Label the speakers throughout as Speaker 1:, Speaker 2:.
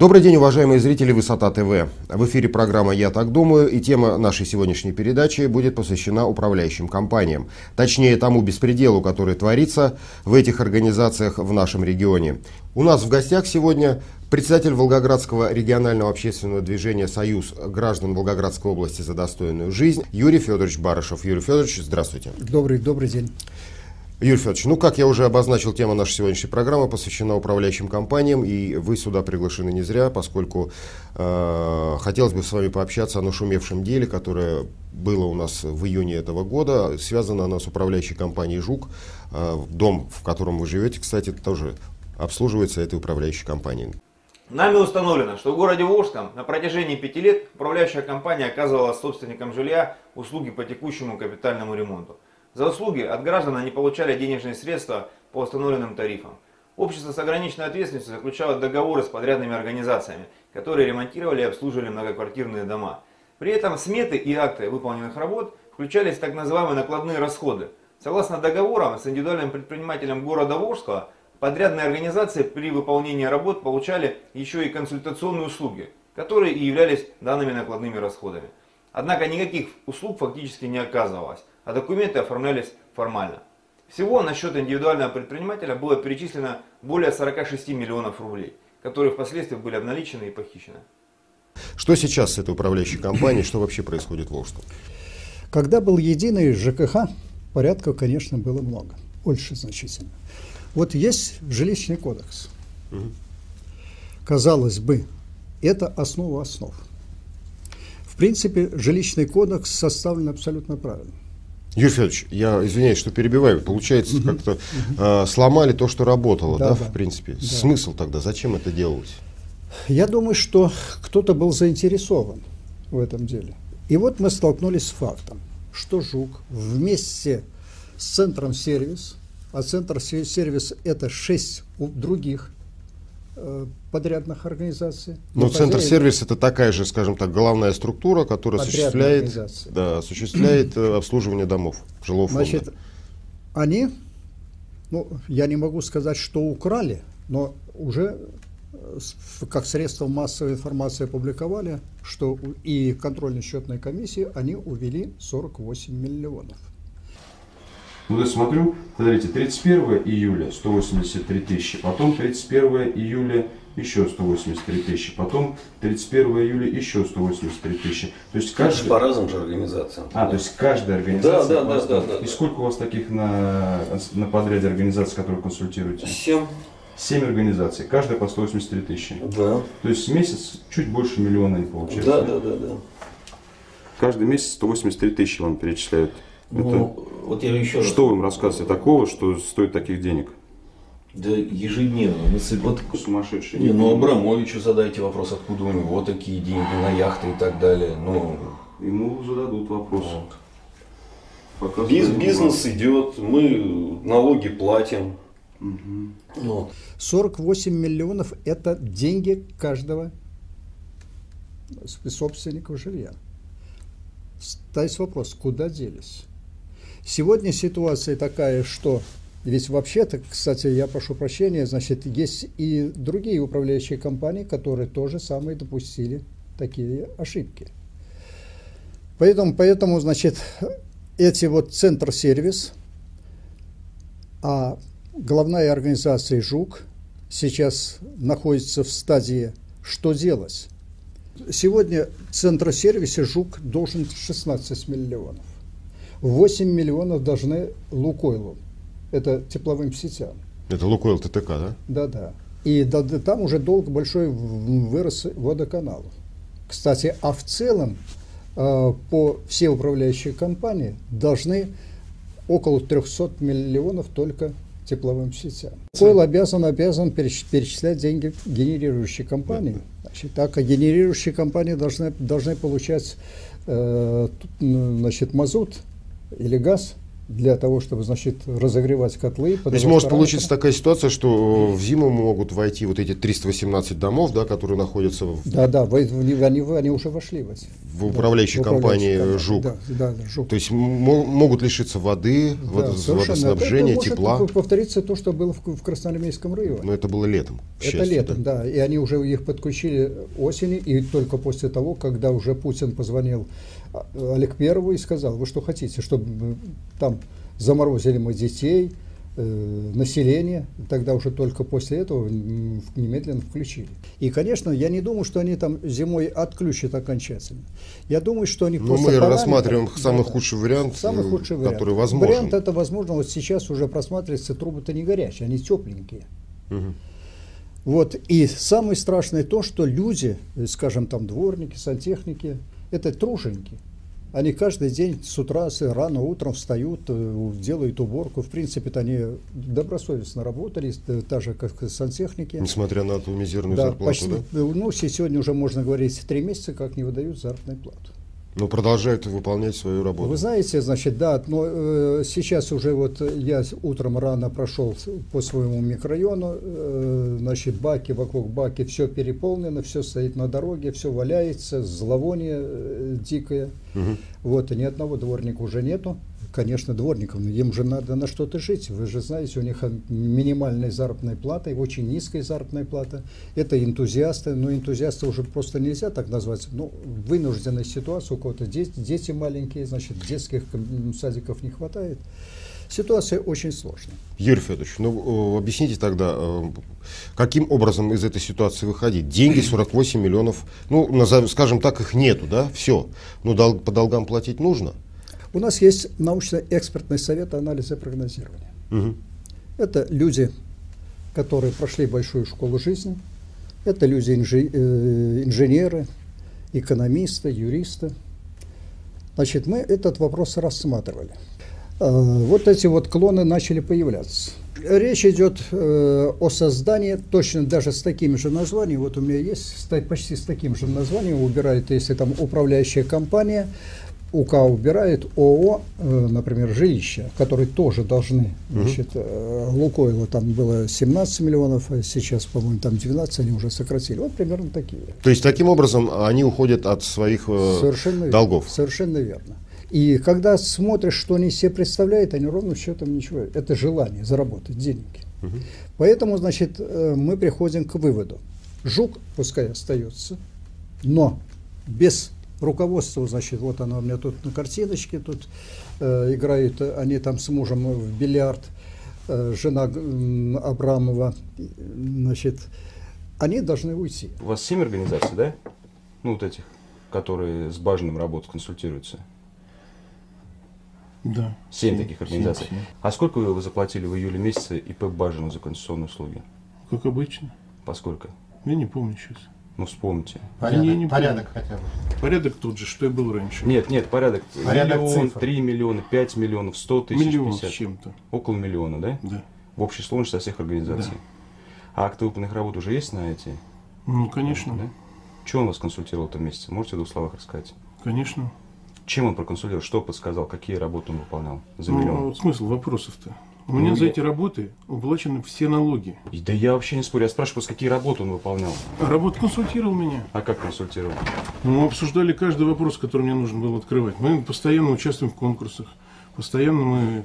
Speaker 1: Добрый день, уважаемые зрители Высота ТВ. В эфире программа «Я так думаю» и тема нашей сегодняшней передачи будет посвящена управляющим компаниям. Точнее, тому беспределу, который творится в этих организациях в нашем регионе. У нас в гостях сегодня председатель Волгоградского регионального общественного движения «Союз граждан Волгоградской области за достойную жизнь» Юрий Федорович Барышев. Юрий Федорович, здравствуйте.
Speaker 2: Добрый, добрый день.
Speaker 1: Юрий Федорович, ну как я уже обозначил, тема нашей сегодняшней программы посвящена управляющим компаниям, и вы сюда приглашены не зря, поскольку э, хотелось бы с вами пообщаться о нашумевшем деле, которое было у нас в июне этого года. Связано оно с управляющей компанией «Жук». Э, дом, в котором вы живете, кстати, тоже обслуживается этой управляющей компанией.
Speaker 3: Нами установлено, что в городе Волжском на протяжении пяти лет управляющая компания оказывала собственникам жилья услуги по текущему капитальному ремонту. За услуги от граждан они получали денежные средства по установленным тарифам. Общество с ограниченной ответственностью заключало договоры с подрядными организациями, которые ремонтировали и обслуживали многоквартирные дома. При этом сметы и акты выполненных работ включались в так называемые накладные расходы. Согласно договорам с индивидуальным предпринимателем города Волжского, подрядные организации при выполнении работ получали еще и консультационные услуги, которые и являлись данными накладными расходами. Однако никаких услуг фактически не оказывалось а документы оформлялись формально. Всего на счет индивидуального предпринимателя было перечислено более 46 миллионов рублей, которые впоследствии были обналичены и похищены.
Speaker 1: Что сейчас с этой управляющей компанией, что вообще происходит в Волжском?
Speaker 2: Когда был единый ЖКХ, порядков, конечно, было много, больше значительно. Вот есть жилищный кодекс. Угу. Казалось бы, это основа основ. В принципе, жилищный кодекс составлен абсолютно правильно.
Speaker 1: Юрий Федорович, я извиняюсь, что перебиваю. Получается, угу. как-то э, сломали то, что работало, да, да, да. в принципе. Да. Смысл тогда, зачем это делалось?
Speaker 2: Я думаю, что кто-то был заинтересован в этом деле. И вот мы столкнулись с фактом, что ЖУК вместе с центром сервис, а центр сервис это шесть других подрядных организаций.
Speaker 1: Но ну, Центр сервис это такая же, скажем так, головная структура, которая осуществляет, да, осуществляет э, обслуживание домов жилого фонда. Значит,
Speaker 2: они, ну, я не могу сказать, что украли, но уже э, как средство массовой информации опубликовали, что и контрольно-счетной комиссии они увели 48 миллионов.
Speaker 4: Ну, я смотрю, смотрите, 31 июля 183 тысячи, потом 31 июля еще 183 тысячи, потом 31 июля еще 183 тысячи.
Speaker 5: То есть каждый... по разным же организациям.
Speaker 4: А, да. то есть каждая организация.
Speaker 5: Да, да, да, да, да.
Speaker 4: И сколько у вас таких на, на подряде организаций, которые консультируете?
Speaker 5: Семь.
Speaker 4: Семь организаций, каждая по 183 тысячи.
Speaker 5: Да.
Speaker 4: То есть в месяц чуть больше миллиона не получается.
Speaker 5: Да, да, да, да.
Speaker 4: Каждый месяц 183 тысячи вам перечисляют.
Speaker 5: Ну, Это... вот я еще
Speaker 4: Что раз... вам рассказываете такого, что стоит таких денег?
Speaker 5: Да ежедневно. Вот,
Speaker 4: Сумасшедший.
Speaker 5: Не, ну Абрамовичу задайте вопрос, откуда у него такие деньги на яхты и так далее. Ну,
Speaker 4: Ему зададут вопрос.
Speaker 5: Вот. Биз, бизнес идет, мы налоги платим.
Speaker 2: Угу. Вот. 48 миллионов это деньги каждого собственника жилья. Ставится вопрос, куда делись? Сегодня ситуация такая, что ведь вообще-то, кстати, я прошу прощения, значит, есть и другие управляющие компании, которые тоже самые допустили такие ошибки. Поэтому, поэтому значит, эти вот центр-сервис, а главная организация ЖУК сейчас находится в стадии «что делать?». Сегодня центросервисе ЖУК должен 16 миллионов. 8 миллионов должны Лукойлу, это тепловым сетям.
Speaker 1: Это Лукойл ТТК, да?
Speaker 2: Да, да. И да, да, там уже долг большой вырос водоканалов. Кстати, а в целом э, по все управляющие компании должны около 300 миллионов только тепловым сетям. Лукойл обязан, обязан перечислять деньги генерирующей компании. Значит, так, а генерирующие компании должны, должны получать э, значит, мазут или газ для того, чтобы, значит, разогревать котлы.
Speaker 1: Есть может получиться такая ситуация, что в зиму могут войти вот эти 318 домов, да, которые находятся в...
Speaker 2: Да, да, в, они, они уже вошли в,
Speaker 1: в управляющей да, компании компании. ЖУК. Да, да, да, ЖУК. То есть могут лишиться воды, да, водоснабжения, это, тепла.
Speaker 2: Может повториться то, что было в, в Красноармейском районе.
Speaker 1: Но это было летом.
Speaker 2: Это летом, да? да. И они уже их подключили осенью, и только после того, когда уже Путин позвонил а, Олег Первому и сказал, вы что хотите, чтобы там заморозили мы детей, э, население, тогда уже только после этого немедленно включили. И, конечно, я не думаю, что они там зимой отключат окончательно. Я думаю, что они
Speaker 1: Но ну, просто... Мы рассматриваем самый да, худший вариант,
Speaker 2: самый худший
Speaker 1: вариант, который
Speaker 2: возможен. Вариант это возможно, вот сейчас уже просматривается, трубы-то не горячие, они тепленькие. Угу. Вот, и самое страшное то, что люди, скажем, там дворники, сантехники, это труженики. Они каждый день с утра, рано утром встают, э, делают уборку. В принципе, они добросовестно работали, э, так же, как сантехники.
Speaker 1: Несмотря на ту мизерную да, зарплату, почти, да?
Speaker 2: Ну, сегодня уже можно говорить, три месяца как не выдают заработную плату.
Speaker 1: Но продолжают выполнять свою работу.
Speaker 2: Вы знаете, значит, да, но э, сейчас уже вот я утром рано прошел по своему микрорайону, э, значит, баки вокруг баки, все переполнено, все стоит на дороге, все валяется, зловоние э, дикое. Угу. Вот, и ни одного дворника уже нету конечно, дворникам, но им же надо на что-то жить. Вы же знаете, у них минимальная заработная плата и очень низкая заработная плата. Это энтузиасты, но энтузиасты уже просто нельзя так назвать. Ну, вынужденная ситуация, у кого-то дети, дети маленькие, значит, детских садиков не хватает. Ситуация очень сложная.
Speaker 1: Юрий Федорович, ну объясните тогда, э, каким образом из этой ситуации выходить? Деньги 48 миллионов, ну, назовем, скажем так, их нету, да, все. Но дол- по долгам платить нужно.
Speaker 2: У нас есть научно-экспертный совет анализа и прогнозирования. Угу. Это люди, которые прошли большую школу жизни, это люди э, инженеры, экономисты, юристы. Значит, мы этот вопрос рассматривали. А, вот эти вот клоны начали появляться. Речь идет э, о создании, точно даже с таким же названием, вот у меня есть почти с таким же названием, убирает, если там управляющая компания, УК убирает ООО, э, например, жилища, которые тоже должны, значит, э, Лукойла там было 17 миллионов, а сейчас, по-моему, там 12, они уже сократили. Вот примерно такие.
Speaker 1: То есть, таким образом, они уходят от своих э, совершенно долгов?
Speaker 2: Верно, совершенно верно. И когда смотришь, что они себе представляют, они ровно счетом ничего. Это желание заработать деньги. Угу. Поэтому, значит, мы приходим к выводу. Жук пускай остается, но без руководство, значит, вот оно у меня тут на картиночке, тут э, играют они там с мужем в бильярд, э, жена э, Абрамова, значит, они должны уйти.
Speaker 5: У вас семь организаций, да? Ну, вот этих, которые с Бажиным работают, консультируются.
Speaker 2: Да.
Speaker 5: Семь таких организаций. 7, 7. А сколько вы заплатили в июле месяце ИП Бажину за конституционные услуги?
Speaker 2: Как обычно.
Speaker 5: Поскольку?
Speaker 2: Я не помню сейчас.
Speaker 5: Ну, вспомните.
Speaker 2: Порядок, не, не порядок хотя бы. Порядок тот же, что и был раньше.
Speaker 5: Нет, нет, порядок. порядок миллион, цифр. 3 миллиона, 5 миллионов, 100 тысяч,
Speaker 2: Миллион 50. с чем-то.
Speaker 5: Около миллиона, да?
Speaker 2: Да.
Speaker 5: В общей сложности со всех организаций. Да. А акты выполненных работ уже есть на эти?
Speaker 2: Ну, конечно. Да?
Speaker 5: Что он вас консультировал в этом месяце? Можете в двух словах рассказать?
Speaker 2: Конечно.
Speaker 5: Чем он проконсультировал? Что подсказал? Какие работы он выполнял за миллион? Ну,
Speaker 2: вот смысл вопросов-то? У меня ну, за эти работы уплачены все налоги.
Speaker 5: Да я вообще не спорю, я спрашиваю, какие работы он выполнял.
Speaker 2: Работа консультировал меня.
Speaker 5: А как консультировал?
Speaker 2: Мы обсуждали каждый вопрос, который мне нужно было открывать. Мы постоянно участвуем в конкурсах. Постоянно мы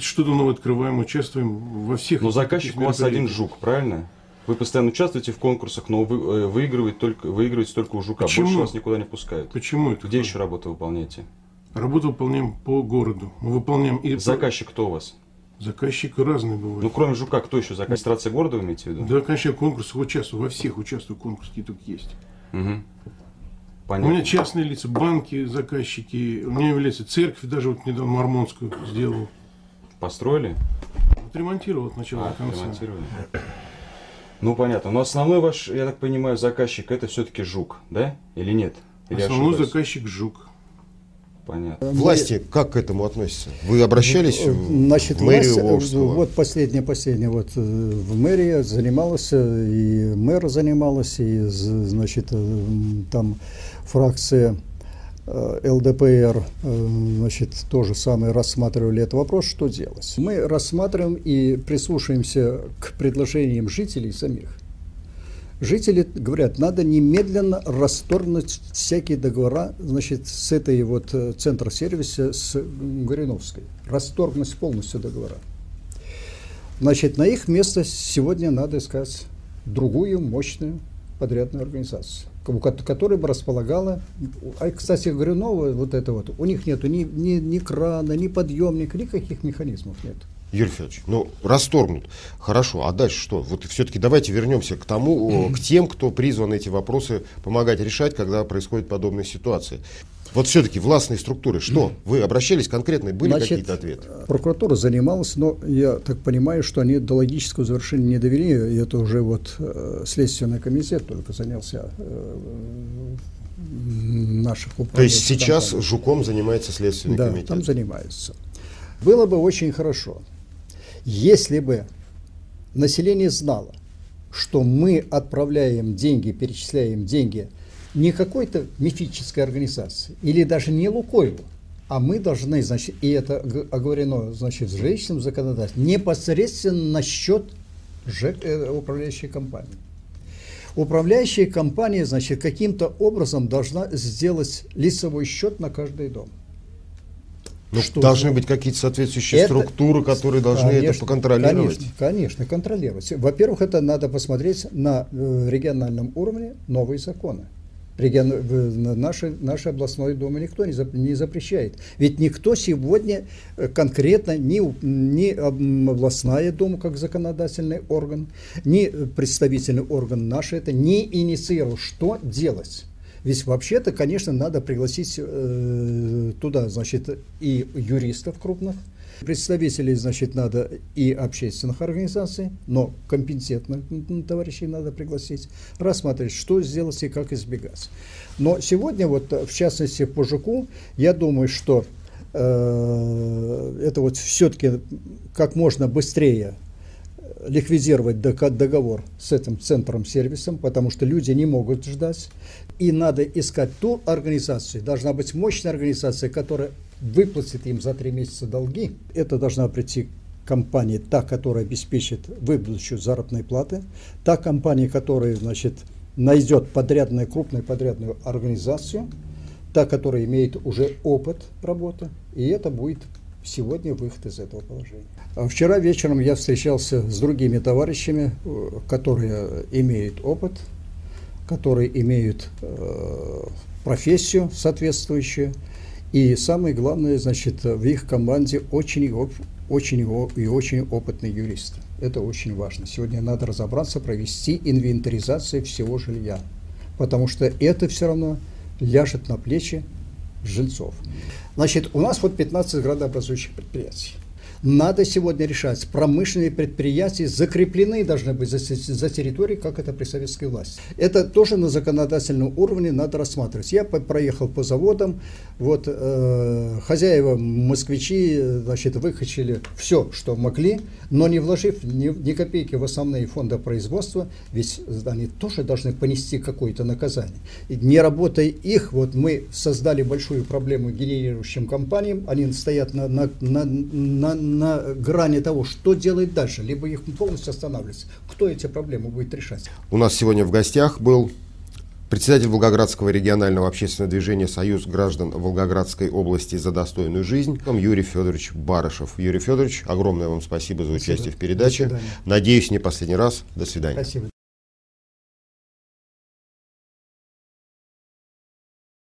Speaker 2: что-то новое открываем, участвуем во всех.
Speaker 5: Но заказчик у вас один жук, правильно? Вы постоянно участвуете в конкурсах, но вы, э, выигрываете только, выигрываете только у жука. Почему? Больше вас никуда не пускают.
Speaker 2: Почему это?
Speaker 5: Где еще работу выполняете?
Speaker 2: Работу выполняем по городу. Мы выполняем и...
Speaker 5: Заказчик кто у вас?
Speaker 2: Заказчик разный бывает.
Speaker 5: Ну, кроме Жука, кто еще? Администрация города вы имеете в виду?
Speaker 2: Да, конечно, я в конкурсах участвую. Во всех участвую в конкурсах, какие только есть.
Speaker 5: Угу.
Speaker 2: Понятно. У меня частные лица, банки, заказчики. У меня является церковь, даже вот недавно Мормонскую сделал.
Speaker 5: Построили?
Speaker 2: Отремонтировал от начала а, до конца. Отремонтировали.
Speaker 5: Ну, понятно. Но основной ваш, я так понимаю, заказчик это все-таки Жук, да? Или нет? Или
Speaker 2: основной заказчик Жук.
Speaker 5: Понятно.
Speaker 1: Власти как к этому относятся? Вы обращались
Speaker 2: э, Значит, в мэрию власть, Вот последнее, последнее, вот э, в мэрии занималась, э, и мэр занималась, и, значит, там фракция э, ЛДПР, э, значит, то же самое рассматривали этот вопрос, что делать. Мы рассматриваем и прислушаемся к предложениям жителей самих. Жители говорят, надо немедленно расторгнуть всякие договора, значит, с этой вот э, центра сервиса, с Гориновской. Расторгнуть полностью договора. Значит, на их место сегодня надо искать другую мощную подрядную организацию, которая бы располагала, а, кстати, Горюнова, вот это вот, у них нету ни, ни, ни крана, ни подъемника, никаких механизмов нет.
Speaker 1: Юрий Федорович, ну, расторгнут. Хорошо, а дальше что? Вот все-таки давайте вернемся к тому, к тем, кто призван эти вопросы помогать решать, когда происходят подобные ситуации. Вот все-таки властные структуры, что? Вы обращались конкретно, были какие-то ответы?
Speaker 2: Прокуратура занималась, но я так понимаю, что они до логического завершения не довели, и это уже вот э, Следственный комитет только занялся э, наших
Speaker 1: То есть сейчас. Жуком занимается Следственный
Speaker 2: да,
Speaker 1: комитет?
Speaker 2: там занимается. Было бы очень хорошо, если бы население знало, что мы отправляем деньги, перечисляем деньги – не какой-то мифической организации или даже не Лукойлу, а мы должны, значит, и это оговорено, значит, в жилищном законодательстве, непосредственно на счет э, управляющей компании. Управляющая компания, значит, каким-то образом должна сделать лицевой счет на каждый дом.
Speaker 1: Ну, что должны же? быть какие-то соответствующие это, структуры, которые должны конечно, это поконтролировать.
Speaker 2: Конечно, конечно, контролировать. Во-первых, это надо посмотреть на э, региональном уровне новые законы. Нашей, нашей областной думы никто не, не запрещает. Ведь никто сегодня э, конкретно, ни, ни областная дума как законодательный орган, ни представительный орган нашей это не инициировал, что делать. Ведь вообще-то, конечно, надо пригласить э, туда, значит, и юристов крупных, Представителей, значит, надо и общественных организаций, но компетентных товарищей надо пригласить, рассмотреть, что сделать и как избегать. Но сегодня, вот в частности по ЖУКу, я думаю, что э, это вот все-таки как можно быстрее ликвидировать договор с этим центром-сервисом, потому что люди не могут ждать. И надо искать ту организацию, должна быть мощная организация, которая выплатит им за три месяца долги. Это должна прийти компания, та, которая обеспечит выплату заработной платы, та компания, которая, значит, найдет подрядную, крупную подрядную организацию, та, которая имеет уже опыт работы, и это будет сегодня выход из этого положения. А вчера вечером я встречался с другими товарищами, э, которые имеют опыт, которые имеют э, профессию соответствующую, и самое главное, значит, в их команде очень, очень и очень опытные юристы. Это очень важно. Сегодня надо разобраться, провести инвентаризацию всего жилья, потому что это все равно ляжет на плечи жильцов. Значит, у нас вот 15 градообразующих предприятий надо сегодня решать. Промышленные предприятия закреплены должны быть за, за территорией, как это при советской власти. Это тоже на законодательном уровне надо рассматривать. Я по проехал по заводам, вот э, хозяева, москвичи, значит, выкачали все, что могли, но не вложив ни, ни копейки в основные фонды производства, ведь они тоже должны понести какое-то наказание. И не работая их, вот мы создали большую проблему генерирующим компаниям, они стоят на, на, на, на на грани того, что делать дальше, либо их полностью останавливать. Кто эти проблемы будет решать?
Speaker 1: У нас сегодня в гостях был председатель Волгоградского регионального общественного движения «Союз граждан Волгоградской области за достойную жизнь» Юрий Федорович Барышев. Юрий Федорович, огромное вам спасибо за участие спасибо. в передаче. Надеюсь, не последний раз. До свидания. Спасибо.